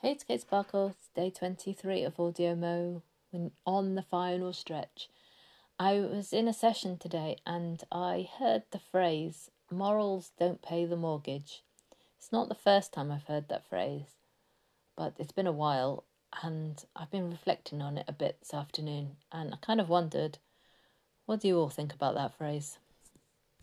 Hey, it's Kate Sparkle. It's day 23 of Audio Mo when on the final stretch. I was in a session today and I heard the phrase, morals don't pay the mortgage. It's not the first time I've heard that phrase, but it's been a while and I've been reflecting on it a bit this afternoon and I kind of wondered, what do you all think about that phrase?